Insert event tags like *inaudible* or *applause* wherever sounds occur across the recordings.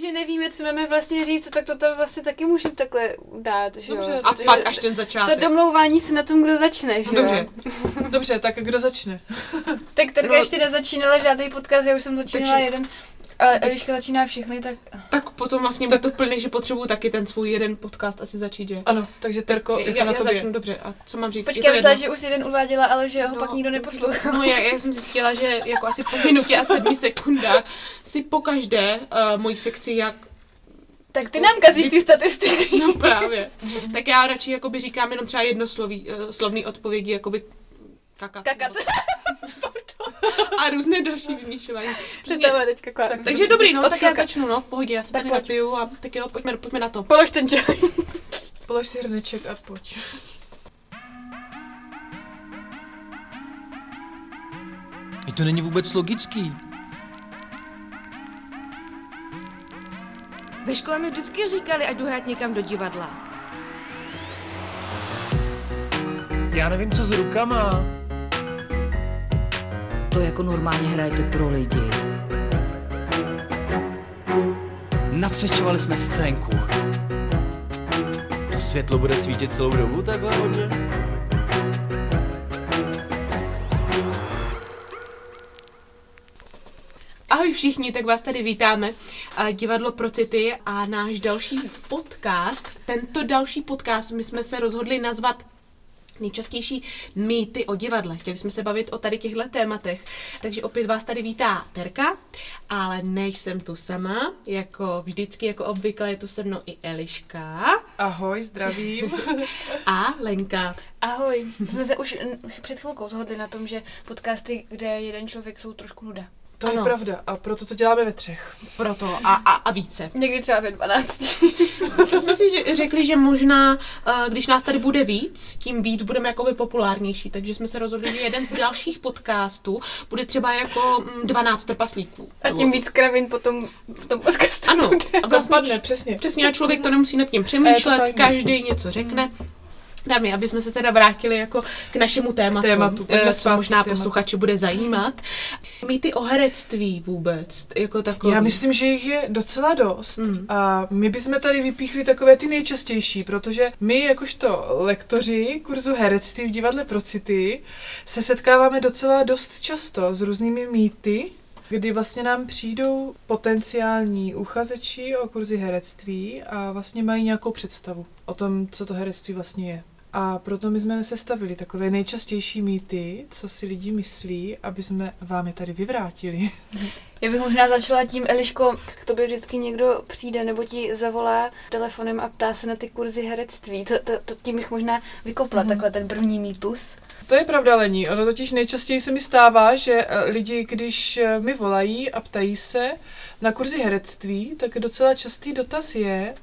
že nevíme, co máme vlastně říct, tak to tam vlastně taky můžeme takhle dát, že Dobře, jo? a Protože pak až ten začátek. To domlouvání se na tom, kdo začne, že No, jo? dobře. Dobře, tak kdo začne? Tak Terka No. ještě nezačínala žádný podcast, já už jsem začínala Takže- jeden. A Eliška začíná všechny, tak... Tak potom vlastně tak... to plný, že potřebuju taky ten svůj jeden podcast asi začít, že? Ano, takže Terko, je to já, na já tobě. začnu, dobře. A co mám říct? Počkej, myslela, že už jeden uváděla, ale že ho No, pak nikdo neposlouchal. No já, já jsem zjistila, že jako asi po minutě a sedmi sekundách si po každé uh, mojí sekci jak Tak ty nám kazíš ty statistiky. *laughs* No právě. tak já radši jakoby říkám jenom třeba jednosloví, uh, slovný odpovědi, jakoby kakat. Kakat. *laughs* *laughs* A různé další vyměšování. To Přesně. je teďka kvá. Tak- Takže dobrý, no, tak já začnu, no, v pohodě, já se Tak tady pojď. napiju a tak jo, pojďme, pojďme na to. Polož ten čaj. *laughs* Polož si hrneček a pojď. I to není vůbec logický. Ve škole mi vždycky říkali, ať jdu hrát někam do divadla. Já nevím, co s rukama. To jako normálně hrajete pro lidi. Nacvičovali jsme scénku. To světlo bude svítit celou dobu takhle hodně? Ahoj všichni, tak vás tady vítáme. Divadlo pro city a náš další podcast. Tento další podcast my jsme se rozhodli nazvat nejčastější mýty o divadle. Chtěli jsme se bavit o tady těchto tématech. Takže opět vás tady vítá Terka, ale nejsem tu sama. Jako vždycky, jako obvykle, je tu se mnou i Eliška Ahoj, zdravím. *laughs* a Lenka. Ahoj. Jsme se už před chvilkou shodli na tom, že podcasty, kde je jeden člověk, jsou trošku nuda. To je Ano. pravda a proto to děláme ve třech. Proto a, a, a více. Někdy třeba ve 12. My jsme si že- řekli, že možná, eh, když nás tady bude víc, tím víc budeme jakoby populárnější, takže jsme se rozhodli, že jeden z dalších podcastů bude třeba jako mm, 12 trpaslíků. A tím víc kravin potom v tom podcastu Ano, bude. a To vlastně přesně. přesně a člověk to nemusí nad tím je přemýšlet, každý něco řekne. Dámy, aby jsme se teda vrátili jako k našemu tématu, Tématu, eh, co možná tématu. posluchače bude zajímat. Mýty o herectví vůbec, jako takový. Já myslím, že jich je docela dost Hmm. a my bychom tady vypíchli takové ty nejčastější, protože my jakožto lektoři kurzu herectví v divadle pro city se setkáváme docela dost často s různými mýty, kdy vlastně nám přijdou potenciální uchazeči o kurzy herectví a vlastně mají nějakou představu o tom, co to herectví vlastně je. A proto my jsme sestavili takové nejčastější mýty, co si lidi myslí, aby jsme vám je tady vyvrátili. *laughs* Já bych možná začala tím, Eliško, k tobě vždycky někdo přijde nebo ti zavolá telefonem a ptá se na ty kurzy herectví. To, to, to tím bych možná vykopla Mhm. takhle ten první mýtus. To je pravda, Lení. Ono totiž nejčastěji se mi stává, že eh, lidi, když eh, mi volají a ptají se na kurzy herectví, tak docela častý dotaz je,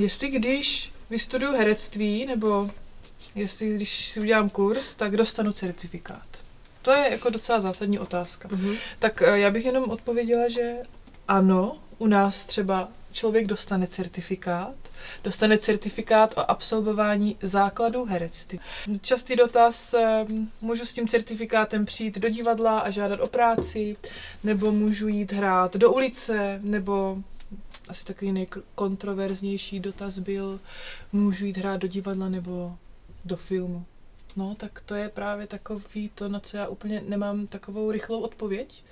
jestli když vystuduju herectví, nebo jestli když si udělám kurz, tak dostanu certifikát. To je jako docela zásadní otázka. Mhm. Tak eh, já bych jenom odpověděla, že ano, u nás třeba člověk dostane certifikát, dostane certifikát o absolvování základů herectví. Častý dotaz, eh, můžu s tím certifikátem přijít do divadla a žádat o práci, nebo můžu jít hrát do ulice, nebo asi takový nejkontroverznější dotaz byl, můžu jít hrát do divadla nebo do filmu. No, tak to je právě takový to, na co já úplně nemám takovou rychlou odpověď.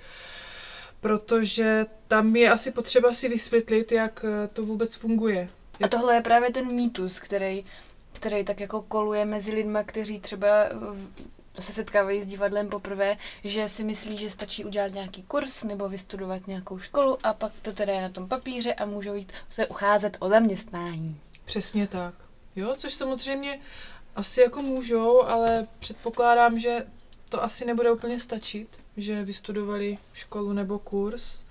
Protože tam je asi potřeba si vysvětlit, jak eh, to vůbec funguje. A tohle je právě ten mýtus, který, který tak jako koluje mezi lidma, kteří třeba eh, se setkávají s divadlem poprvé, že si myslí, že stačí udělat nějaký kurz nebo vystudovat nějakou školu a pak to teda je na tom papíře a můžou jít se ucházet o zaměstnání. Přesně tak. Jo, což samozřejmě asi jako můžou, ale předpokládám, že to asi nebude úplně stačit, že vystudovali školu nebo kurz.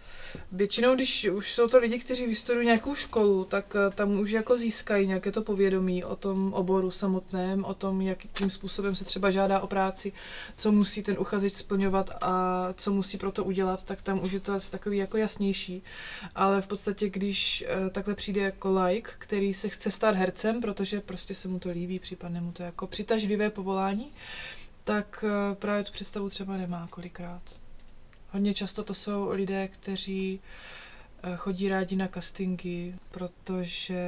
Většinou, když už jsou to lidi, kteří vystudují nějakou školu, tak eh, tam už jako získají nějaké to povědomí o tom oboru samotném, o tom, jakým způsobem se třeba žádá o práci, co musí ten uchazeč splňovat a co musí pro to udělat, tak tam už je to asi takový jako jasnější. Ale v podstatě, když eh, takhle přijde jako like, který se chce stát hercem, protože prostě se mu to líbí, případně mu to jako přitažlivé povolání, tak eh, právě tu představu třeba nemá kolikrát. Hodně často to jsou lidé, kteří eh, chodí rádi na castingy, protože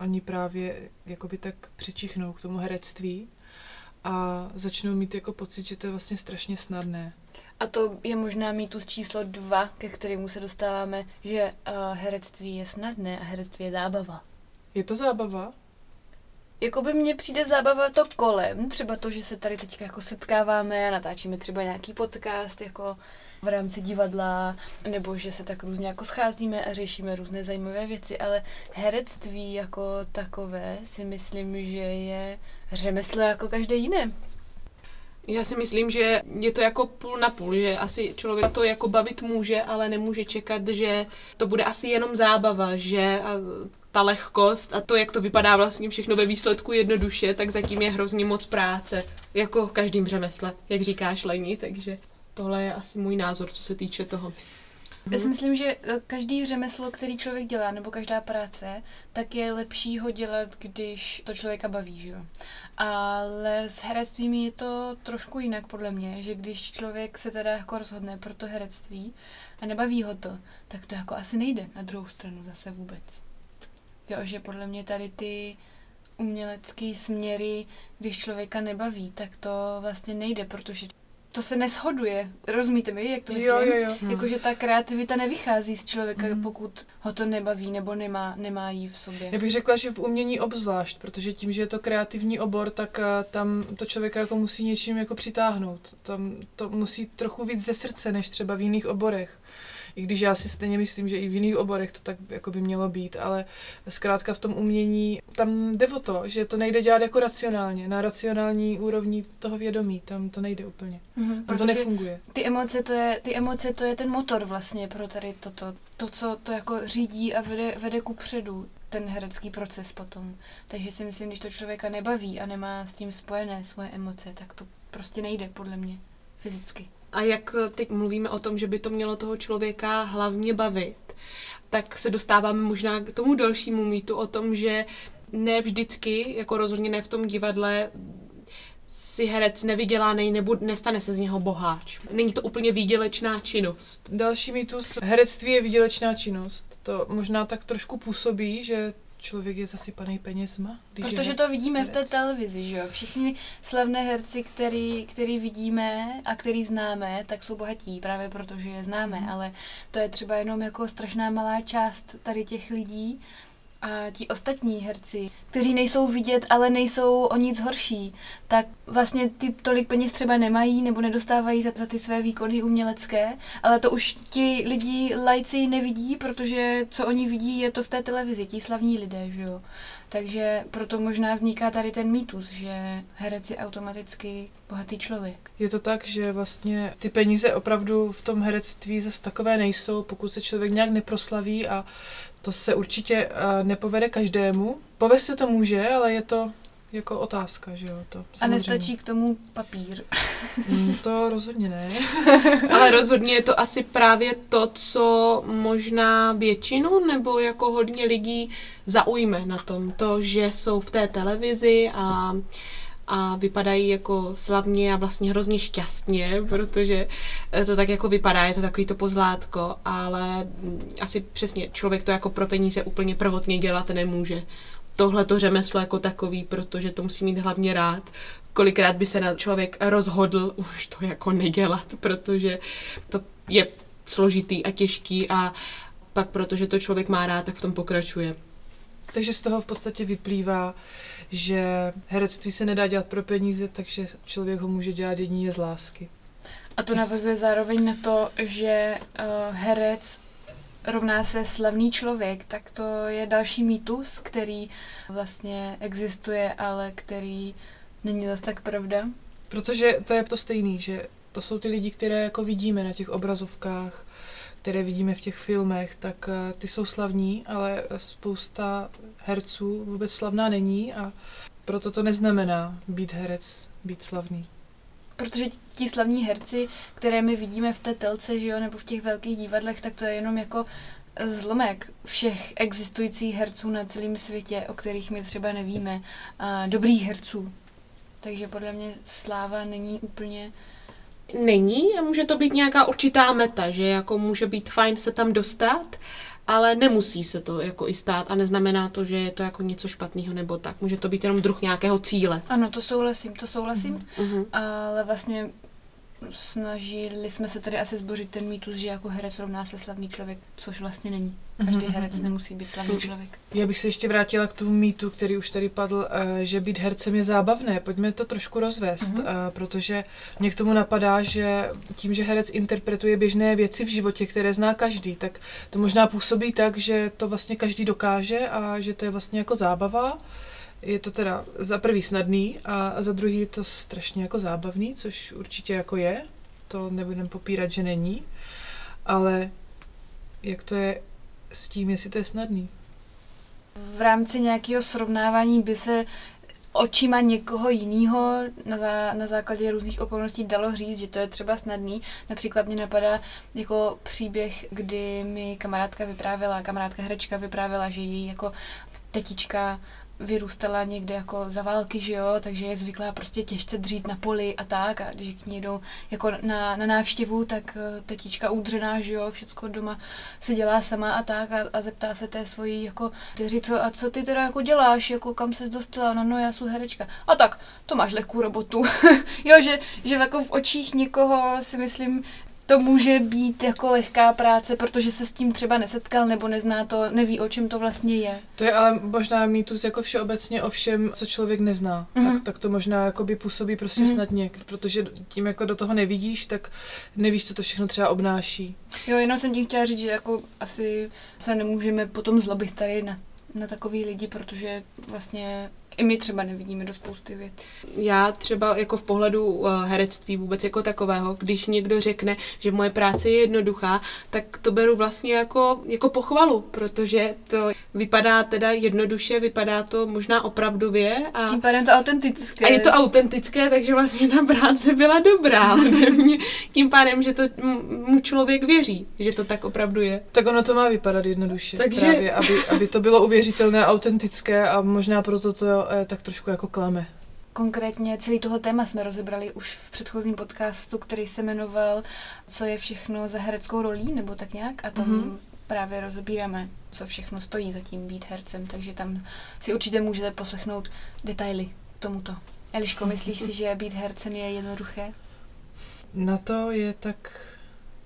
oni právě jakoby tak přičichnou k tomu herectví a začnou mít jako pocit, že to je vlastně strašně snadné. A to je možná mýtus číslo dva, ke kterému se dostáváme, že uh, herectví je snadné a herectví je zábava. Je to zábava? Jakoby mně přijde zábava to kolem, třeba to, že se tady teď jako setkáváme a natáčíme třeba nějaký podcast jako v rámci divadla, nebo že se tak různě jako scházíme a řešíme různé zajímavé věci, ale herectví jako takové si myslím, že je řemeslo jako každé jiné. Já si myslím, že je to jako půl na půl, že asi člověk to jako bavit může, ale nemůže čekat, že to bude asi jenom zábava, že a ta lehkost a to, jak to vypadá vlastně všechno ve výsledku jednoduše, tak zatím je hrozně moc práce, jako v každém řemesle, jak říkáš Leni, takže tohle je asi můj názor, co se týče toho. Já si myslím, že eh, každý řemeslo, který člověk dělá, nebo každá práce, tak je lepší ho dělat, když to člověka baví, že jo. Ale s herectvím je to trošku jinak podle mě, že když člověk se teda jako rozhodne pro to herectví a nebaví ho to, tak to jako asi nejde na druhou stranu zase vůbec. Jo, že podle mě tady ty umělecké směry, když člověka nebaví, tak to vlastně nejde, protože to se neshoduje. Rozumíte mi, jak to myslím? Jo, jo, jo. Hmm. Jakože ta kreativita nevychází z člověka, hmm. pokud ho to nebaví nebo nemá, nemá jí v sobě. Já bych řekla, že v umění obzvlášť, protože tím, že je to kreativní obor, tak uh, tam to člověka jako musí něčím jako přitáhnout. Tam to musí trochu víc ze srdce, než třeba v jiných oborech. I když já si stejně myslím, že i v jiných oborech to tak jako by mělo být, ale zkrátka v tom umění tam jde o to, že to nejde dělat jako racionálně, na racionální úrovni toho vědomí, tam to nejde úplně. Mhm, Tam to nefunguje. Ty emoce, to je, ty emoce, to je ten motor vlastně pro tady toto. To, co to jako řídí a vede, vede ku předu ten herecký proces potom. Takže si myslím, když to člověka nebaví a nemá s tím spojené svoje emoce, tak to prostě nejde podle mě fyzicky. A jak teď mluvíme o tom, že by to mělo toho člověka hlavně bavit, tak se dostáváme možná k tomu dalšímu mýtu o tom, že ne vždycky, jako rozhodně ne v tom divadle, si herec nevydělá, nej, nebo nestane se z něho boháč. Není to úplně výdělečná činnost. Další mýtus, herectví je výdělečná činnost. To možná tak trošku působí, že člověk je zasypaný penězma. Když Protože je to vidíme v té herec. televizi, že jo? Všichni slavné herci, který, který vidíme a který známe, tak jsou bohatí právě proto, že je známe, ale to je třeba jenom jako strašná malá část tady těch lidí a ti ostatní herci, kteří nejsou vidět, ale nejsou o nic horší, tak vlastně ty tolik peněz třeba nemají nebo nedostávají za, za ty své výkony umělecké, ale to už ti lidi lajci nevidí, protože co oni vidí je to v té televizi, ti slavní lidé, že jo. Takže proto možná vzniká tady ten mýtus, že herec je automaticky bohatý člověk. Je to tak, že vlastně ty peníze opravdu v tom herectví zase takové nejsou, pokud se člověk nějak neproslaví a to se určitě uh, nepovede každému. Povést se to může, ale je to jako otázka, že jo, to A samozřejmě. nestačí k tomu papír. Mm, to rozhodně ne. *laughs* Ale rozhodně je to asi právě to, co možná většinu nebo jako hodně lidí zaujme na tom. To, že jsou v té televizi a a vypadají jako slavně a vlastně hrozně šťastně, protože to tak jako vypadá, je to takový to pozlátko, ale asi přesně člověk to jako pro peníze úplně prvotně dělat nemůže. Tohle to řemeslo jako takový, protože to musí mít hlavně rád. Kolikrát by se na člověk rozhodl už to jako nedělat, protože to je složitý a těžký a pak, protože to člověk má rád, tak v tom pokračuje. Takže z toho v podstatě vyplývá, že herectví se nedá dělat pro peníze, takže člověk ho může dělat jedině z lásky. A to navazuje zároveň na to, že uh, herec rovná se slavný člověk, tak to je další mýtus, který vlastně existuje, ale který není zase tak pravda. Protože to je to stejný, že to jsou ty lidi, které jako vidíme na těch obrazovkách, které vidíme v těch filmech, tak eh, ty jsou slavní, ale spousta herců vůbec slavná není a proto to neznamená být herec, být slavný. Protože ti slavní herci, které my vidíme v té telce, že jo, nebo v těch velkých divadlech, tak to je jenom jako eh, zlomek všech existujících herců na celém světě, o kterých my třeba nevíme, a dobrých herců. Takže podle mě sláva není úplně Není a může to být nějaká určitá meta, že jako může být fajn se tam dostat ale nemusí se to jako i stát a neznamená to, že je to jako něco špatného nebo tak. Může to být jenom druh nějakého cíle. Ano, to souhlasím, to souhlasím, Mhm. ale vlastně snažili jsme se tady asi zbořit ten mýtus, že jako herec rovná se slavný člověk, což vlastně není. Každý Mhm, herec mhm. nemusí být slavný člověk. Já bych se ještě vrátila k tomu mýtu, který už tady padl, eh, že být hercem je zábavné. Pojďme to trošku rozvést, Mhm. eh, protože mě k tomu napadá, že tím, že herec interpretuje běžné věci v životě, které zná každý, tak to možná působí tak, že to vlastně každý dokáže a že to je vlastně jako zábava. Je to teda za prvý snadný a za druhý je to strašně jako zábavný, což určitě jako je. To nebudem popírat, že není. Ale jak to je s tím, jestli to je snadný? V rámci nějakého srovnávání by se očima někoho jiného na, zá, na základě různých okolností dalo říct, že to je třeba snadný. Například mě napadá jako příběh, kdy mi kamarádka vyprávěla, kamarádka herečka vyprávěla, že její jako tetička vyrůstala někde jako za války, že jo, takže je zvyklá prostě těžce dřít na poli a tak. A když k ní jdou jako na, na návštěvu, tak eh, tetička udřená, že jo, všecko doma se dělá sama a tak. A, a zeptá se té svojí jako dceři, co, a co ty teda jako děláš, jako kam ses dostala, no no já jsem herečka. A tak, to máš lehkou robotu. *laughs* jo, že, že jako v očích někoho si myslím, to může být jako lehká práce, protože se s tím třeba nesetkal nebo nezná to, neví, o čem to vlastně je. To je ale možná mýtus jako všeobecně o všem, co člověk nezná. Mhm. Tak, tak to možná jakoby působí prostě Mhm. snadně, protože tím jako do toho nevidíš, tak nevíš, co to všechno třeba obnáší. Jo, jenom jsem tím chtěla říct, že jako asi se nemůžeme potom zlobit tady na, na takový lidi, protože vlastně i my třeba nevidíme do spousty věcí. Já třeba jako v pohledu uh, herectví vůbec jako takového, když někdo řekne, že moje práce je jednoduchá, tak to beru vlastně jako, jako pochvalu, protože to vypadá teda jednoduše, vypadá to možná opravdově a, Tím pádem to autentické. a je to autentické, takže vlastně ta práce byla dobrá mě. *laughs* Tím pádem, že to mu člověk věří, že to tak opravdu je. Tak ono to má vypadat jednoduše. Takže- Právě, aby, aby to bylo uvěřitelné, autentické a možná proto to eh, tak trošku jako klame. Konkrétně celý tohle téma jsme rozebrali už v předchozím podcastu, který se jmenoval Co je všechno za hereckou rolí, nebo tak nějak. A tam Mhm. mm-hmm. právě rozebíráme, co všechno stojí za tím být hercem. Takže tam si určitě můžete poslechnout detaily k tomuto. Eliško, myslíš si, že být hercem je jednoduché? Na to je tak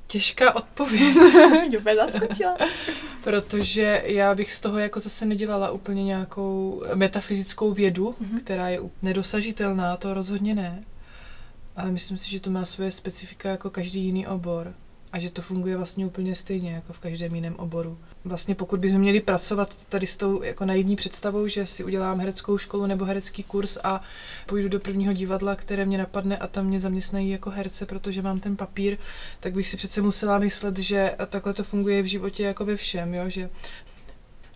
těžká odpověď. *laughs* Úplně zaskočila. *laughs* Protože já bych z toho jako zase nedělala úplně nějakou metafyzickou vědu, Mhm. mm-hmm. která je nedosažitelná, to rozhodně ne. Ale myslím si, že to má svoje specifika jako každý jiný obor. A že to funguje vlastně úplně stejně jako v každém jiném oboru. Vlastně pokud bychom měli pracovat tady s tou jako naivní představou, že si udělám hereckou školu nebo herecký kurz a půjdu do prvního divadla, které mě napadne a tam mě zaměstnají jako herce, protože mám ten papír, tak bych si přece musela myslet, že takhle to funguje v životě jako ve všem, jo? že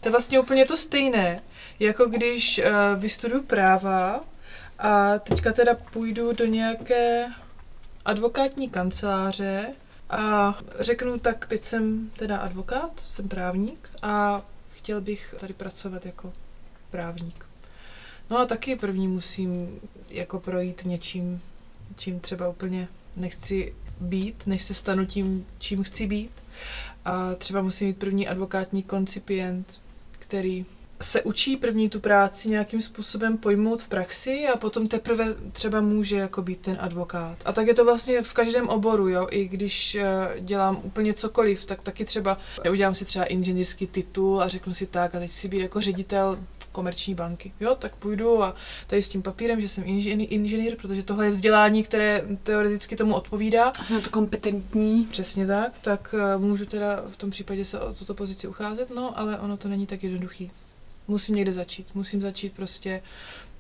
to je vlastně úplně to stejné, jako když uh, vystuduju práva a teďka teda půjdu do nějaké advokátní kanceláře a řeknu, tak teď jsem teda advokát, jsem právník a chtěl bych tady pracovat jako právník. No a taky první musím jako projít něčím, čím třeba úplně nechci být, než se stanu tím, čím chci být. A třeba musím mít první advokátní koncipient, který se učí první tu práci nějakým způsobem pojmout v praxi a potom teprve třeba může jako být ten advokát. A tak je to vlastně v každém oboru, jo, i když eh, dělám úplně cokoliv, tak taky třeba udělám si třeba inženýrský titul a řeknu si tak a teď si být jako ředitel komerční banky. Jo, tak půjdu a tady s tím papírem, že jsem inženýr, inženýr protože tohle je vzdělání, které teoreticky tomu odpovídá. A jsme na to kompetentní. Přesně tak, tak eh, můžu teda v tom případě se o tuto pozici ucházet, no ale ono to není tak jednoduchý. Musím někde začít, musím začít prostě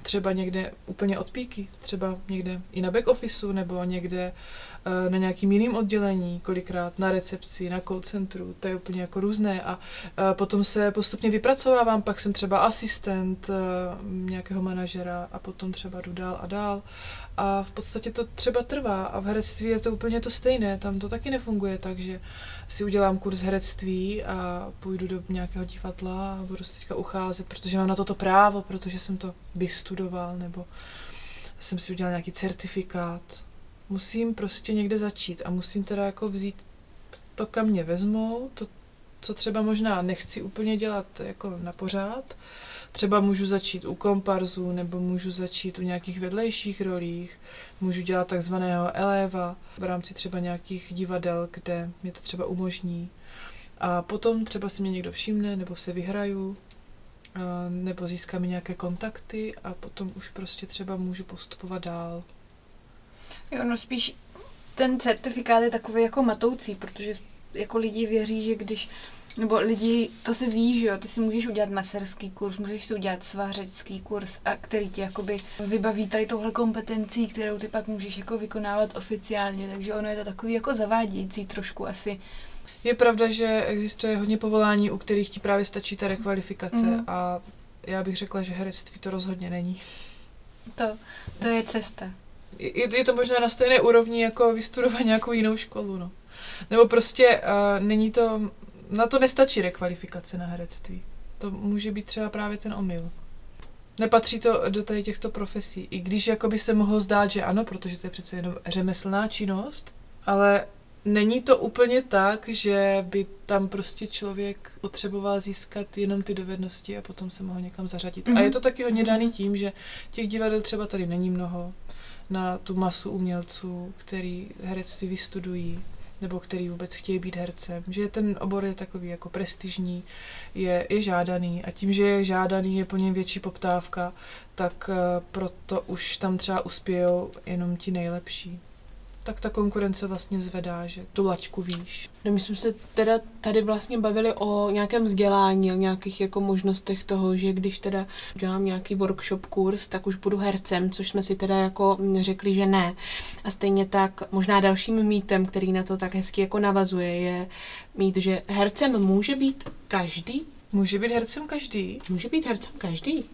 třeba někde úplně od píky, třeba někde i na back officeu nebo někde eh, na nějakým jiným oddělení, kolikrát na recepci, na call centru, to je úplně jako různé. A eh, potom se postupně vypracovávám, pak jsem třeba asistent eh, nějakého manažera a potom třeba jdu dál a dál. A v podstatě to třeba trvá a v herectví je to úplně to stejné, tam to taky nefunguje, takže si udělám kurz herectví a půjdu do nějakého divadla a budu se teďka ucházet, protože mám na toto právo, protože jsem to vystudoval, nebo jsem si udělal nějaký certifikát. Musím prostě někde začít a musím teda jako vzít to, kam mě vezmou, to, co třeba možná nechci úplně dělat jako na pořád. Třeba můžu začít u komparzů, nebo můžu začít u nějakých vedlejších rolích, můžu dělat takzvaného eléva v rámci třeba nějakých divadel, kde mě to třeba umožní. A potom třeba si mě někdo všimne, nebo se vyhraju, nebo získá mi nějaké kontakty a potom už prostě třeba můžu postupovat dál. Jo, no spíš ten certifikát je takový jako matoucí, protože jako lidi věří, že když nebo lidi, to se ví, že jo, ty si můžeš udělat maserský kurz, můžeš si udělat svařecký kurz, a který ti jakoby vybaví tady tohle kompetencí, kterou ty pak můžeš jako vykonávat oficiálně, takže ono je to takový jako zavádějící trošku asi. Je pravda, že existuje hodně povolání, u kterých ti právě stačí ta rekvalifikace Mhm. a já bych řekla, že herectví to rozhodně není. To, to je cesta. Je, je to možná na stejné úrovni, jako vystudovat nějakou jinou školu, no. Nebo prostě uh, není to, na to nestačí rekvalifikace na herectví. To může být třeba právě ten omyl. Nepatří to do tady těchto profesí. I když jakoby se mohlo zdát, že ano, protože to je přece jenom řemeslná činnost, ale není to úplně tak, že by tam prostě člověk potřeboval získat jenom ty dovednosti a potom se mohl někam zařadit. Mm-hmm. A Mhm. je to taky hodně daný tím, že těch divadel třeba tady není mnoho na tu masu umělců, který herectví vystudují nebo který vůbec chtějí být hercem. Že ten obor je takový jako prestižní, je, je žádaný a tím, že je žádaný, je po něm větší poptávka, tak eh, proto už tam třeba uspějou jenom ti nejlepší. Tak ta konkurence vlastně zvedá, že tu laťku výš. No my jsme se teda tady vlastně bavili o nějakém vzdělání, o nějakých jako možnostech toho, že když teda dělám nějaký workshop kurz, tak už budu hercem, což jsme si teda jako řekli, že ne. A stejně tak možná dalším mýtem, který na to tak hezky jako navazuje, je mít, že hercem může být každý. Může být hercem každý. Může být hercem každý.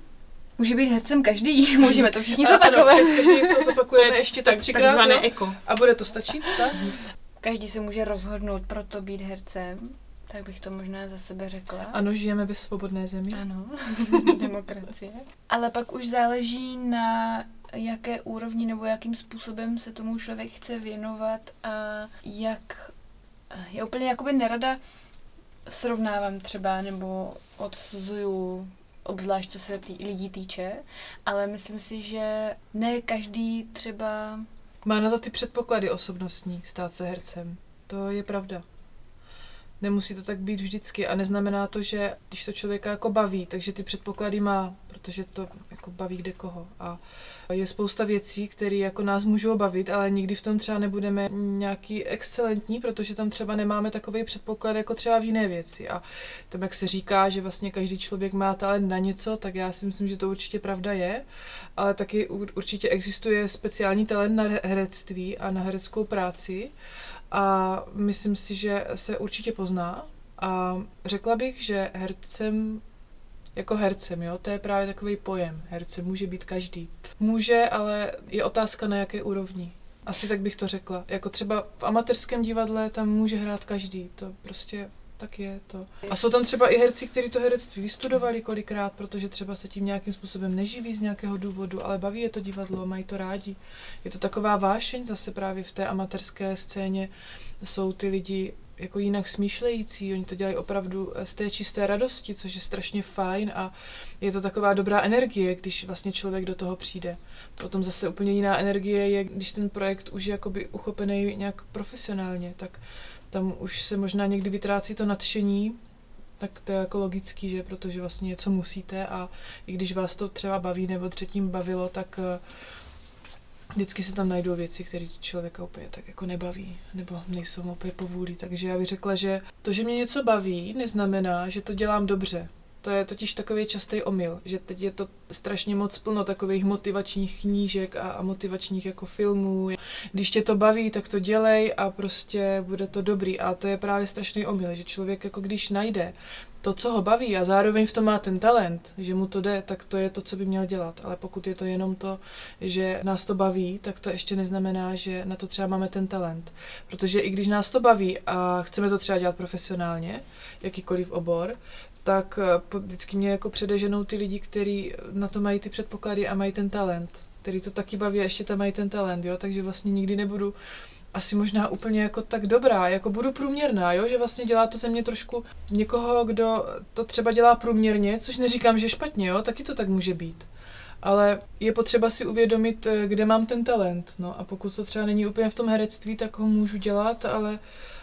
Může být hercem každý, *laughs* můžeme to všichni ano, zopakovat. každý to zopakujeme *laughs* ještě tak třikrát. Takzvané jo? eko. A bude to stačit, tak? Každý se může rozhodnout pro to být hercem, tak bych to možná za sebe řekla. Ano, žijeme ve svobodné zemi. Ano, *laughs* demokracie. Ale pak už záleží na jaké úrovni nebo jakým způsobem se tomu člověk chce věnovat a jak... Já úplně jakoby nerada srovnávám třeba nebo odsuzuju obzvlášť co se tý, lidí týče, ale myslím si, že ne každý třeba Má na to ty předpoklady osobnostní stát se hercem. To je pravda. Nemusí to tak být vždycky a neznamená to, že když to člověka jako baví, takže ty předpoklady má, protože to jako baví kde koho. A je spousta věcí, které jako nás můžou bavit, ale nikdy v tom třeba nebudeme nějaký excelentní, protože tam třeba nemáme takový předpoklad jako třeba v jiné věci. A tam, jak se říká, že vlastně každý člověk má talent na něco, tak já si myslím, že to určitě pravda je, ale taky ur- určitě existuje speciální talent na herectví a na hereckou práci a myslím si, že se určitě pozná a řekla bych, že hercem jako hercem, jo, to je právě takový pojem. Hercem může být každý. Může, ale je otázka na jaké úrovni. Asi tak bych to řekla. Jako třeba v amatérském divadle tam může hrát každý. To prostě tak je to. A jsou tam třeba i herci, kteří to herectví vystudovali kolikrát, protože třeba se tím nějakým způsobem neživí z nějakého důvodu, ale baví je to divadlo, mají to rádi. Je to taková vášeň zase právě v té amatérské scéně. Jsou ty lidi jako jinak smýšlející, oni to dělají opravdu z té čisté radosti, což je strašně fajn a je to taková dobrá energie, když vlastně člověk do toho přijde. Potom zase úplně jiná energie je, když ten projekt už je jakoby uchopený nějak profesionálně, tak tam už se možná někdy vytrácí to nadšení, tak to je jako logický, že protože vlastně něco musíte a i když vás to třeba baví nebo třetím bavilo, tak eh, vždycky se tam najdou věci, které člověka úplně tak jako nebaví, nebo nejsou mu úplně povůlí. Takže já bych řekla, že to, že mě něco baví, neznamená, že to dělám dobře. To je totiž takový častý omyl, že teď je to strašně moc plno takových motivačních knížek a, a motivačních jako filmů. Když tě to baví, tak to dělej a prostě bude to dobrý. A to je právě strašný omyl, že člověk jako když najde to, co ho baví a zároveň v tom má ten talent, že mu to jde, tak to je to, co by měl dělat. Ale pokud je to jenom to, že nás to baví, tak to ještě neznamená, že na to třeba máme ten talent. Protože i když nás to baví a chceme to třeba dělat profesionálně, jakýkoliv obor, tak eh, vždycky mě jako předeženou ty lidi, kteří na to mají ty předpoklady a mají ten talent, který to taky baví a ještě tam mají ten talent, jo, takže vlastně nikdy nebudu asi možná úplně jako tak dobrá, jako budu průměrná, jo, že vlastně dělá to ze mě trošku někoho, kdo to třeba dělá průměrně, což neříkám, že špatně, jo, taky to tak může být. Ale je potřeba si uvědomit, eh, kde mám ten talent. No a pokud to třeba není úplně v tom herectví, tak ho můžu dělat, ale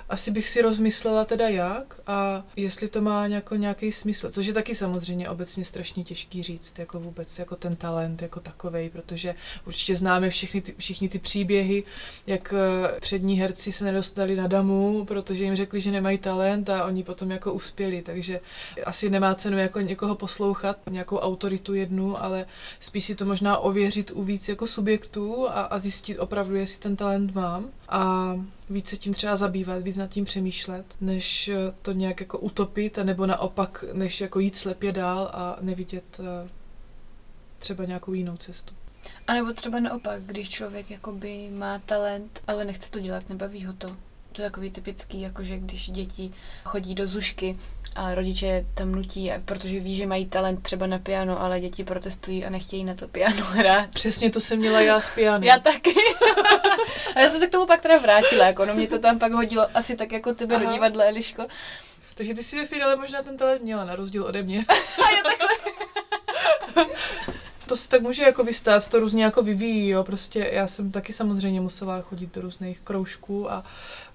asi bych si rozmyslela teda jak a jestli to má nějaký smysl, což je taky samozřejmě obecně strašně těžký říct, jako vůbec, jako ten talent jako takovej, protože určitě známe všechny ty, všichni ty příběhy, jak eh, přední herci se nedostali na damu, protože jim řekli, že nemají talent a oni potom jako uspěli, takže asi nemá cenu jako někoho poslouchat, nějakou autoritu jednu, ale spíš si to možná ověřit u víc jako subjektů a, a zjistit opravdu, jestli ten talent mám a víc se tím třeba zabývat, víc nad tím přemýšlet, než eh, to nějak jako utopit, nebo naopak, než jako jít slepě dál a nevidět eh, třeba nějakou jinou cestu. A nebo třeba naopak, když člověk jakoby má talent, ale nechce to dělat, nebaví ho to. To je takový typický, jakože když děti chodí do zušky a rodiče tam nutí, protože ví, že mají talent třeba na piano, ale děti protestují a nechtějí na to piano *laughs* hrát. Přesně to jsem měla já s pianem. Já taky. *laughs* a já jsem se k tomu pak teda vrátila, jako no mě to tam pak hodilo asi tak jako tebe Aha. do divadla, Eliško. Takže ty si ve finále možná ten talent měla, na rozdíl ode mě. *laughs* A jo, takhle. To se tak může jako vystát, to různě jako vyvíjí, jo. Prostě já jsem taky samozřejmě musela chodit do různých kroužků a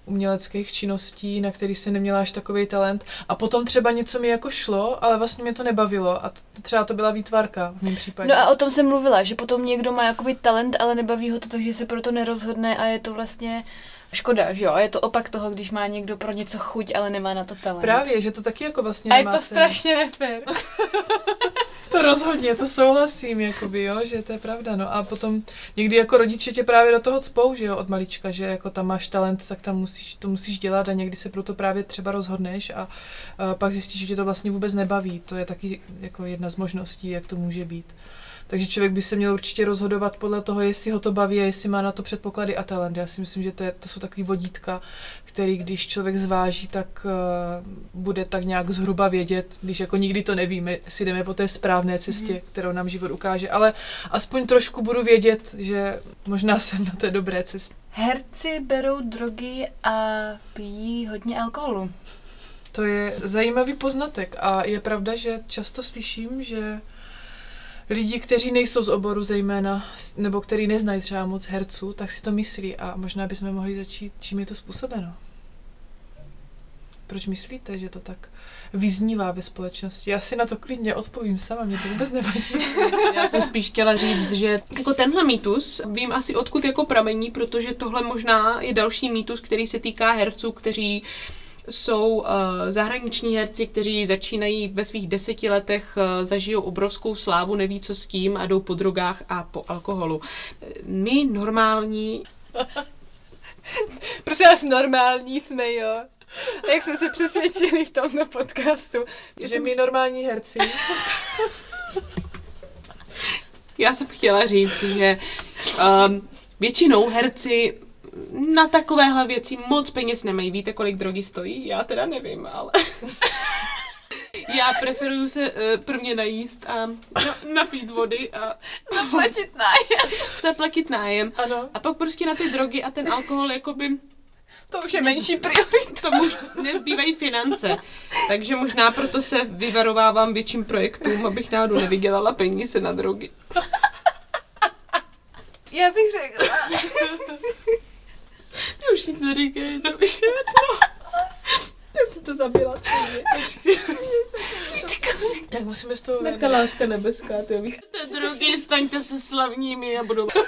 uměleckých činností, na který jsem neměla až takový talent. A potom třeba něco mi jako šlo, ale vlastně mě to nebavilo. A t- třeba to byla výtvarka v mém případě. No a o tom jsem mluvila, že potom někdo má jakoby talent, ale nebaví ho to, takže se proto nerozhodne a je to vlastně škoda, že jo? A je to opak toho, když má někdo pro něco chuť, ale nemá na to talent. Právě, že to taky jako vlastně A je to cenu. strašně nefér. *laughs* To rozhodně, to souhlasím, jakoby, jo, že to je pravda, no a potom někdy jako rodiče tě právě do toho cpou, že jo, od malička, že jako tam máš talent, tak tam musíš, to musíš dělat a někdy se proto právě třeba rozhodneš a, a pak zjistíš, že tě to vlastně vůbec nebaví, to je taky jako jedna z možností, jak to může být. Takže člověk by se měl určitě rozhodovat podle toho, jestli ho to baví a jestli má na to předpoklady a talent. Já si myslím, že to, je, to jsou takový vodítka, který když člověk zváží, tak uh, bude tak nějak zhruba vědět, když jako nikdy to nevíme, jestli jdeme po té správné cestě, mm. kterou nám život ukáže, ale aspoň trošku budu vědět, že možná jsem na té dobré cestě. Herci berou drogy a pijí hodně alkoholu. To je zajímavý poznatek a je pravda, že často slyším, že lidi, kteří nejsou z oboru zejména, nebo který neznají třeba moc herců, tak si to myslí a možná bychom mohli začít, čím je to způsobeno. Proč myslíte, že to tak vyznívá ve společnosti? Já si na to klidně odpovím sama, mě to vůbec nevadí. *laughs* Já jsem spíš chtěla říct, že jako tenhle mýtus vím asi odkud jako pramení, protože tohle možná je další mýtus, který se týká herců, kteří jsou uh, zahraniční herci, kteří začínají ve svých deseti letech, uh, zažijou obrovskou slávu, neví co s tím a jdou po drogách a po alkoholu. My normální *laughs* Prosím vás, normální jsme, jo. Jak jsme se přesvědčili v tomto podcastu. že my normální herci, Já jsem chtěla říct, že um, většinou herci na takovéhle věci moc peněz nemají. Víte, kolik drogy stojí? Já teda nevím, ale... *laughs* Já preferuju se uh, prvně najíst a na, napít vody a Zaplatit nájem. zaplatit nájem. ano, A pak prostě na ty drogy a ten alkohol, jakoby To už je menší priorita. tomu už nezbývají finance. Takže možná proto se vyvarovávám větším projektům, abych náhodou nevydělala peníze na drogy. Já bych řekla. Už nic neříkej, to už je to. *laughs* Já už jsem to zabila. jak musíme z toho Netka ven? láska nebeská, ty víš. Drogy, staňte se slavními a budou... *laughs*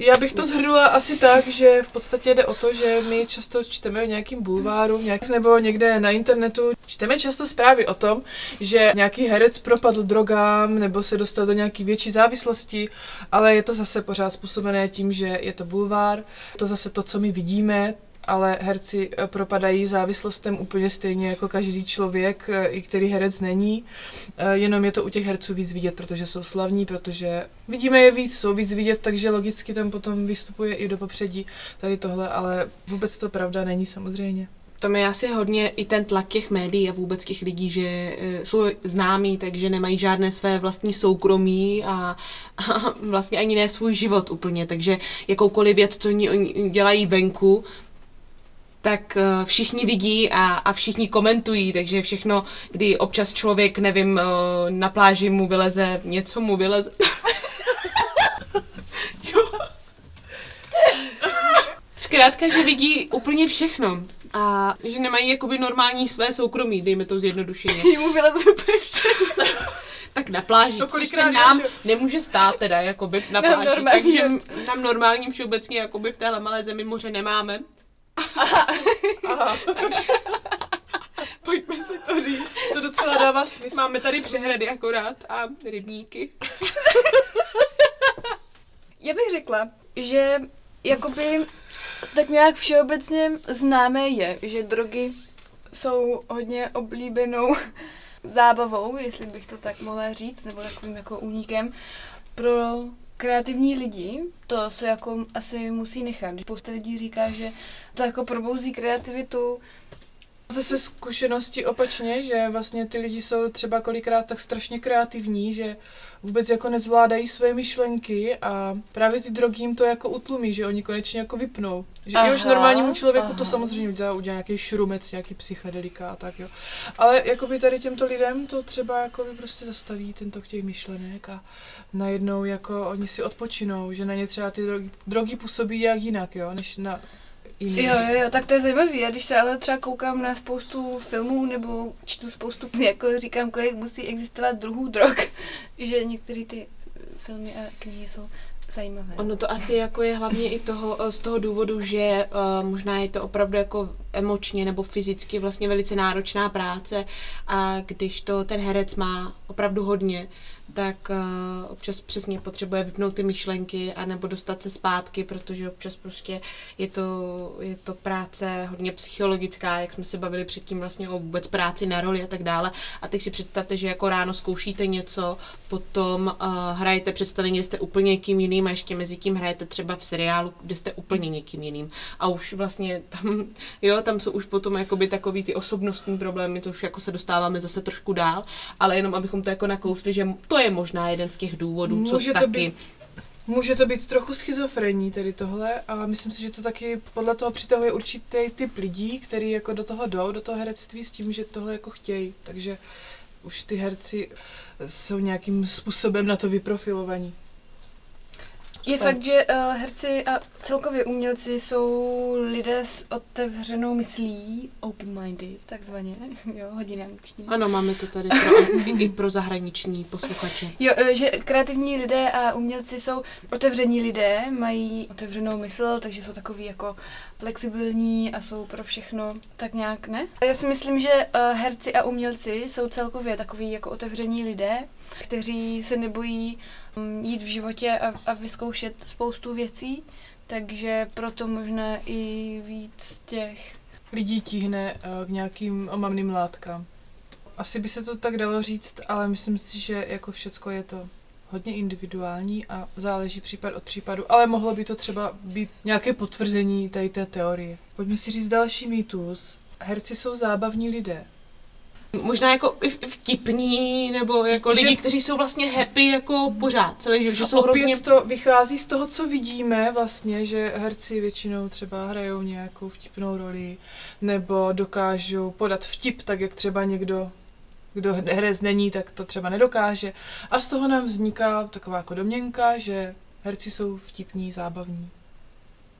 Já bych to zhrnula asi tak, že v podstatě jde o to, že my často čteme o nějakým bulváru nějak, nebo někde na internetu. Čteme často zprávy o tom, že nějaký herec propadl drogám nebo se dostal do nějaký větší závislosti, ale je to zase pořád způsobené tím, že je to bulvár. To zase to, co my vidíme, ale herci eh, propadají závislostem úplně stejně jako každý člověk, eh, i který herec není. Eh, Jenom je to u těch herců víc vidět, protože jsou slavní, protože vidíme je víc, jsou víc vidět, takže logicky tam potom vystupuje i do popředí tady tohle, ale vůbec to pravda není samozřejmě. tom je asi hodně i ten tlak těch médií a vůbec těch lidí, že jsou známí, takže nemají žádné své vlastní soukromí a, *laughs* a vlastně ani ne svůj život úplně, takže jakoukoliv věc, co oni dělají venku, tak eh, všichni vidí a, a všichni komentují, takže všechno, kdy občas člověk, nevím, eh, na pláži mu vyleze, něco mu vyleze. *laughs* Zkrátka, že vidí úplně všechno. A že nemají jakoby normální své soukromí, dejme to zjednodušeně. *laughs* Jemu vyleze úplně všechno. *laughs* Tak na pláži, To což se nám ještě- nemůže stát teda, jakoby na Nám pláži, normální takže tam normálním všeobecně jakoby v téhle malé zemi moře nemáme. *laughs* takže *laughs* pojďme si to říct. To docela dává smysl. Máme tady přehrady akorát a rybníky. *laughs* Já bych řekla, že jakoby tak nějak všeobecně známé je, že drogy jsou hodně oblíbenou zábavou, jestli bych to tak mohla říct, nebo takovým jako únikem pro kreativní lidi, to se jako asi musí nechat. Spousta lidí říká, že to jako probouzí kreativitu, Zase zkušenosti opačně, že vlastně ty lidi jsou třeba kolikrát tak strašně kreativní, že vůbec jako nezvládají své myšlenky a právě ty drogy jim to jako utlumí, že oni konečně jako vypnou. Že Aha, i už normálnímu člověku aha. to samozřejmě udělá, udělá nějaký šrumec, nějaký psychedelika a tak jo. Ale jakoby tady těmto lidem to třeba jako prostě zastaví ten tok těch myšlenek a najednou jako oni si odpočinou, že na ně třeba ty drogy, drogy působí nějak jinak, jo, než na jiný. Jo, jo, jo, tak to je zajímavé. A když se ale třeba koukám na spoustu filmů nebo čtu spoustu, *laughs* jako říkám, kolik musí existovat druhů drog, *laughs* že některé ty filmy a knihy jsou zajímavé. Ono to asi jako je hlavně i toho, eh, z toho důvodu, že uh, možná je to opravdu jako emočně nebo fyzicky vlastně velice náročná práce a když to ten herec má opravdu hodně, tak uh, občas přesně potřebuje vypnout ty myšlenky a nebo dostat se zpátky, protože občas prostě je to, je to práce hodně psychologická, jak jsme se bavili předtím vlastně o vůbec práci na roli a tak dále. A teď si představte, že jako ráno zkoušíte něco, potom uh, hrajete představení, kde jste úplně někým jiným a ještě mezi tím hrajete třeba v seriálu, kde jste úplně někým jiným. A už vlastně tam, *laughs* jo, tam jsou už potom jakoby takový ty osobnostní problémy, to už jako se dostáváme zase trošku dál, ale jenom abychom to jako nakousli, že to je možná jeden z těch důvodů, co Může to taky. být Může to být trochu schizofrenní tady tohle a myslím si, že to taky podle toho přitahuje určitý typ lidí, který jako do toho jdou, do toho herectví s tím, že tohle jako chtějí. Takže už ty herci jsou nějakým způsobem na to vyprofilovaní. Je fakt, že uh, herci a celkově umělci jsou lidé s otevřenou myslí, open-minded, takzvaně, *laughs* jo, hodina angličtiny. Ano, máme to tady pro, i, pro zahraniční posluchače. Jo, eh, že kreativní lidé a umělci jsou otevření lidé, mají otevřenou mysl, takže jsou takový jako flexibilní a jsou pro všechno tak nějak, ne? Já si myslím, že uh, herci a umělci jsou celkově takový jako otevření lidé, kteří se nebojí jít v životě a, a vyzkoušet spoustu věcí, takže proto možná i víc těch Lidí tíhne eh, k nějakým omamným látkám. Asi by se to tak dalo říct, ale myslím si, že jako všecko je to hodně individuální a záleží případ od případu, ale mohlo by to třeba být nějaké potvrzení tady té teorie. Pojďme si říct další mýtus. Herci jsou zábavní lidé. Možná jako i vtipní, nebo jako Že- lidi, kteří jsou vlastně happy jako pořád celý život, že jsou Opět hrozně... to vychází z toho, co vidíme vlastně, že herci většinou třeba hrajou nějakou vtipnou roli, nebo dokážou podat vtip, tak jak třeba někdo, kdo herec není, tak to třeba nedokáže. A z toho nám vzniká taková jako domněnka, že herci jsou vtipní, zábavní.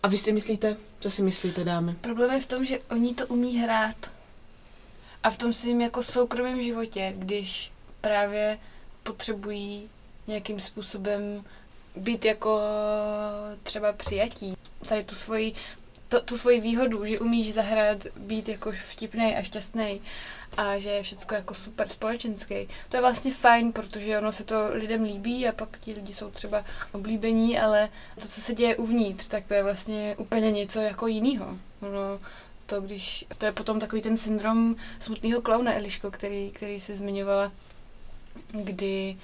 A vy si myslíte? Co si myslíte, dámy? Problém je v tom, že oni to umí hrát. A v tom svým jako soukromém životě, když právě potřebují nějakým způsobem být jako třeba přijatí. Tady tu svoji, to, tu svoji výhodu, že umíš zahrát, být jako vtipný a šťastný a že je všechno jako super společenský. To je vlastně fajn, protože ono se to lidem líbí a pak ti lidi jsou třeba oblíbení, ale to, co se děje uvnitř, tak to je vlastně úplně něco jako jiného. Ono, to, když, to je potom takový ten syndrom smutného klauna Eliško, který, který se zmiňovala, kdy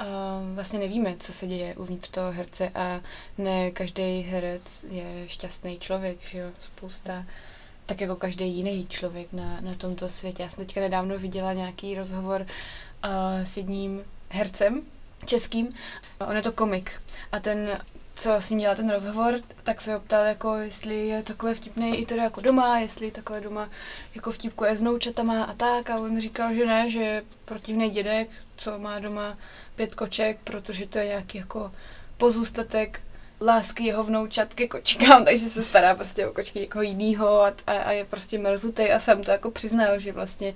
uh, vlastně nevíme, co se děje uvnitř toho herce a ne každý herec je šťastný člověk, že jo, spousta tak jako každý jiný člověk na, na tomto světě. Já jsem teďka nedávno viděla nějaký rozhovor uh, s jedním hercem českým. On je to komik a ten co s ním dělal ten rozhovor, tak se ho ptal, jako jestli je takhle vtipný i teda jako doma, jestli takhle doma jako vtipkuje s vnoučatama a tak. A on říkal, že ne, že je protivný dědek, co má doma pět koček, protože to je nějaký jako pozůstatek lásky jeho vnoučat ke kočkám, *laughs* takže se stará prostě o kočky někoho jinýho a, a, a je prostě mrzutej a sám to jako přiznal, že vlastně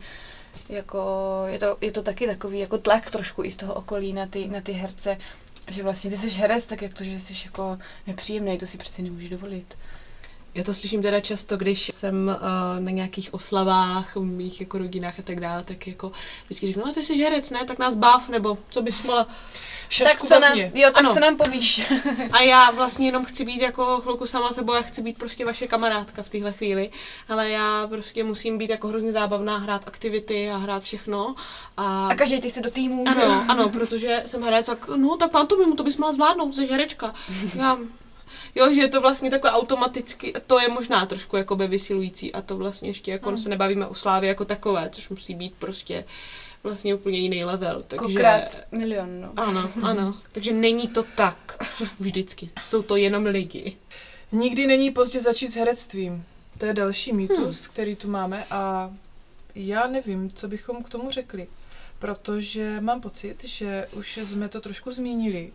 jako je to, je to taky takový jako tlak trošku i z toho okolí na ty, na ty herce, že vlastně ty jsi herec, tak jak to, že jsi jako nepříjemný, to si přeci nemůžeš dovolit. Já to slyším teda často, když jsem uh, na nějakých oslavách, v mých jako rodinách a tak dále, tak jako vždycky řeknu, no ty jsi herec, ne, tak nás bav, nebo co bys mohla. Šašku tak co nám, jo, tak Ano. co nám povíš? A já vlastně jenom chci být jako chvilku sama sebou, já chci být prostě vaše kamarádka v téhle chvíli, ale já prostě musím být jako hrozně zábavná, hrát aktivity a hrát všechno. A, a každý ty chce do týmu, ano, ano, protože jsem herec, tak no tak pantomimu, to bys měla zvládnout, jsi herečka. Já, jo, že je to vlastně takové automaticky, to je možná trošku jakoby vysilující a to vlastně ještě jako Hmm. se nebavíme o slávě jako takové, což musí být prostě vlastně úplně jiný level. Takže... Kokrát milion, no. Ano, ano. Takže není to tak *laughs* vždycky. Jsou to jenom lidi. Nikdy není pozdě začít s herectvím. To je další mýtus, hmm. který tu máme a já nevím, co bychom k tomu řekli, protože mám pocit, že už jsme to trošku zmínili,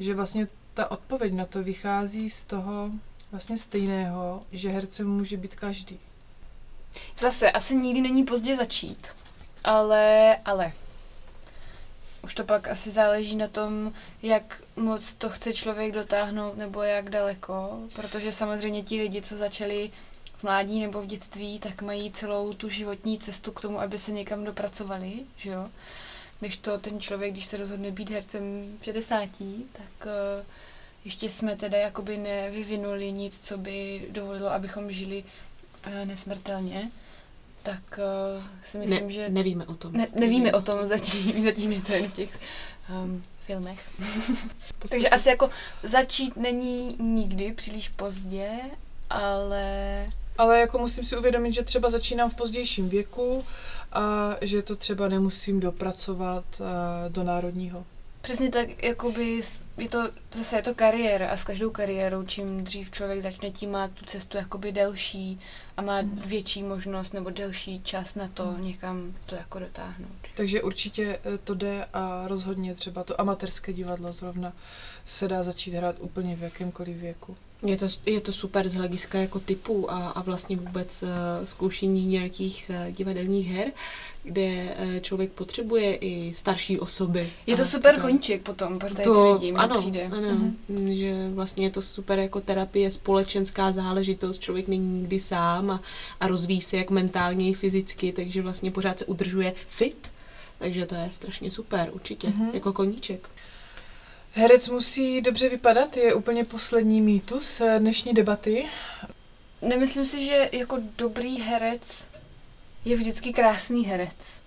že vlastně ta odpověď na to vychází z toho vlastně stejného, že hercem může být každý. Zase, asi nikdy není pozdě začít. Ale, ale. Už to pak asi záleží na tom, jak moc to chce člověk dotáhnout, nebo jak daleko. Protože samozřejmě ti lidi, co začali v mládí nebo v dětství, tak mají celou tu životní cestu k tomu, aby se někam dopracovali, že jo. Když to ten člověk, když se rozhodne být hercem v 60, tak uh, ještě jsme teda jakoby nevyvinuli nic, co by dovolilo, abychom žili uh, nesmrtelně. Tak uh, si myslím, ne, že nevíme o tom. ne, nevíme o tom zatím, *laughs* zatím je to jen v těch um, filmech. *laughs* Takže asi jako začít není nikdy příliš pozdě, ale Ale jako musím si uvědomit, že třeba začínám v pozdějším věku a že to třeba nemusím dopracovat eh, do národního. přesně tak, jakoby je to, zase je to kariéra a s každou kariérou, čím dřív člověk začne, tím má tu cestu jakoby delší a má větší možnost nebo delší čas na to někam to jako dotáhnout. Takže určitě eh, to jde a rozhodně třeba to amatérské divadlo zrovna se dá začít hrát úplně v jakémkoliv věku. Je to, je to super z hlediska jako typu a, a vlastně vůbec uh, zkoušení nějakých uh, divadelních her, kde uh, člověk potřebuje i starší osoby. Je to A super tak. koníček potom pro tady ty To, lidi, mně ano, přijde. ano, Mhm. že vlastně je to super jako terapie, společenská záležitost, člověk není nikdy sám a, a rozvíjí se jak mentálně i fyzicky, takže vlastně pořád se udržuje fit, takže to je strašně super, určitě, Mhm. mm-hmm. jako koníček. Herec musí dobře vypadat, je úplně poslední mýtus eh, dnešní debaty. Nemyslím si, že jako dobrý herec je vždycky krásný herec.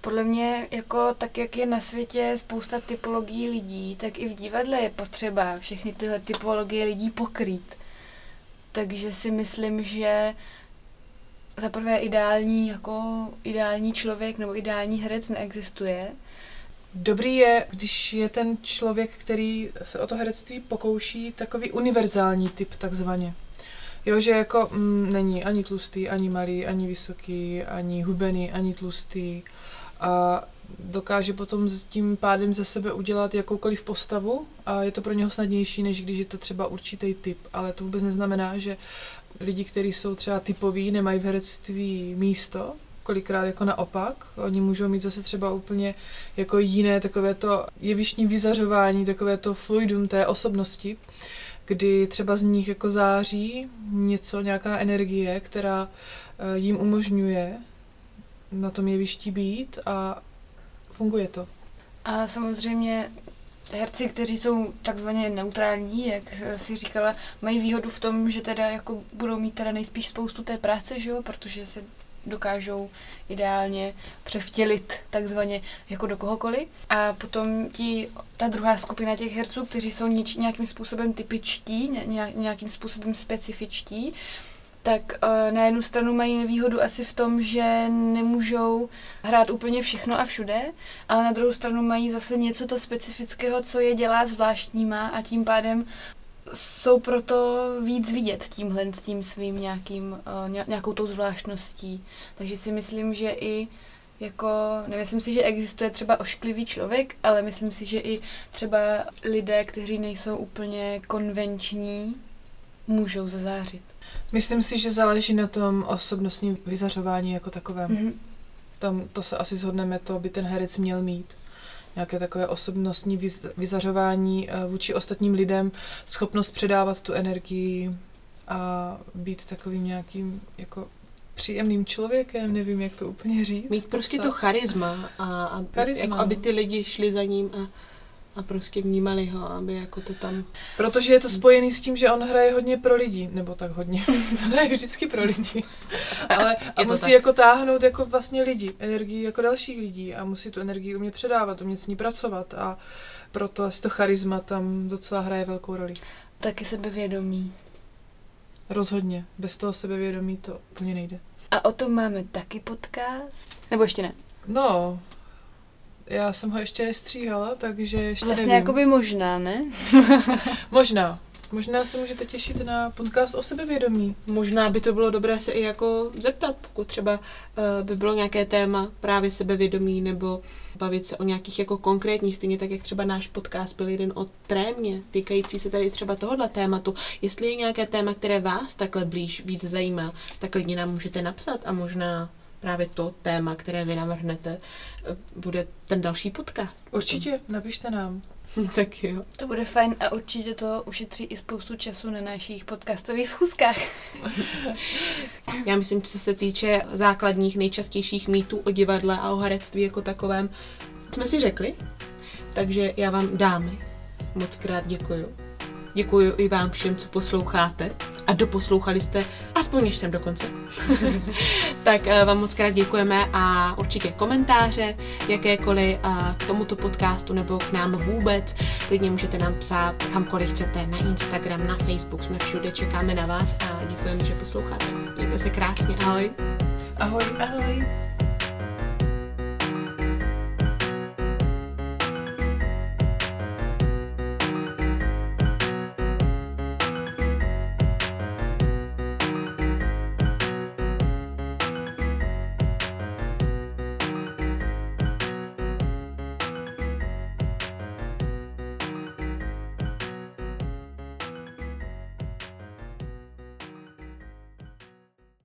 Podle mě, jako tak, jak je na světě spousta typologií lidí, tak i v divadle je potřeba všechny tyhle typologie lidí pokrýt. Takže si myslím, že za prvé ideální, jako ideální člověk nebo ideální herec neexistuje. Dobrý je, když je ten člověk, který se o to herectví pokouší, takový univerzální typ takzvaně. Jo, že jako mm, není ani tlustý, ani malý, ani vysoký, ani hubený, ani tlustý a dokáže potom s tím pádem ze sebe udělat jakoukoliv postavu a je to pro něho snadnější, než když je to třeba určitý typ. Ale to vůbec neznamená, že lidi, kteří jsou třeba typoví, nemají v herectví místo, kolikrát jako naopak. Oni můžou mít zase třeba úplně jako jiné takové to jevištní vyzařování, takové to fluidum té osobnosti, kdy třeba z nich jako září něco, nějaká energie, která eh, jim umožňuje na tom jevišti být a funguje to. A samozřejmě herci, kteří jsou takzvaně neutrální, jak eh, si říkala, mají výhodu v tom, že teda jako budou mít teda nejspíš spoustu té práce, že jo, protože se dokážou ideálně převtělit takzvaně jako do kohokoliv. A potom ti, ta druhá skupina těch herců, kteří jsou nič, nějakým způsobem typičtí, ně- nějak- nějakým způsobem specifičtí, tak uh, na jednu stranu mají nevýhodu asi v tom, že nemůžou hrát úplně všechno a všude, ale na druhou stranu mají zase něco to specifického, co je dělá zvláštníma a tím pádem jsou proto víc vidět tímhle s tím svým nějakým, uh, nějakou tou zvláštností. Takže si myslím, že i jako, nemyslím si, že existuje třeba ošklivý člověk, ale myslím si, že i třeba lidé, kteří nejsou úplně konvenční, můžou zazářit. Myslím si, že záleží na tom osobnostním vyzařování jako takovém. Mm-hmm. Tam to se asi zhodneme, to by ten herec měl mít. Nějaké takové osobnostní vyz- vyzařování eh, vůči ostatním lidem, schopnost předávat tu energii a být takovým nějakým jako příjemným člověkem, nevím, jak to úplně říct. Mít prostě to charisma a, a Charisma, jako, aby ty lidi šli za ním a, a prostě vnímali ho, aby jako to tam... Protože je to spojený s tím, že on hraje hodně pro lidi, nebo tak hodně. *laughs* hraje vždycky pro lidi. Ale *laughs* a musí tak. jako táhnout jako vlastně lidi, energii jako dalších lidí a musí tu energii umět předávat, umět s ní pracovat a proto asi to charisma tam docela hraje velkou roli. Taky sebevědomí. Rozhodně. Bez toho sebevědomí to úplně nejde. A o tom máme taky podcast. Nebo ještě ne? No, já jsem ho ještě nestříhala, takže ještě Vlastně nevím. jakoby možná, ne? *laughs* Možná. Možná se můžete těšit na podcast o sebevědomí. Možná by to bylo dobré se i jako zeptat, pokud třeba uh, by bylo nějaké téma právě sebevědomí nebo bavit se o nějakých jako konkrétních, stejně tak, jak třeba náš podcast byl jeden o trémě, týkající se tady třeba tohohle tématu. Jestli je nějaké téma, které vás takhle blíž víc zajímá, tak klidně nám můžete napsat a možná právě to téma, které vy navrhnete, eh, bude ten další podcast. Určitě, napište nám. *laughs* tak jo. To bude fajn a určitě to ušetří i spoustu času na našich podcastových schůzkách. *laughs* Já myslím, co se týče základních, nejčastějších mýtů o divadle a o herectví jako takovém, jsme si řekli. Takže já vám dámy moc krát děkuju. Děkuji i vám všem, co posloucháte a doposlouchali jste aspoň až sem do konce. *laughs* tak eh, vám moc krát děkujeme a určitě komentáře, jakékoliv eh, k tomuto podcastu nebo k nám vůbec, klidně můžete nám psát kamkoliv chcete, na Instagram, na Facebook, jsme všude, čekáme na vás a děkujeme, že posloucháte. Mějte se krásně, ahoj. Ahoj. Ahoj.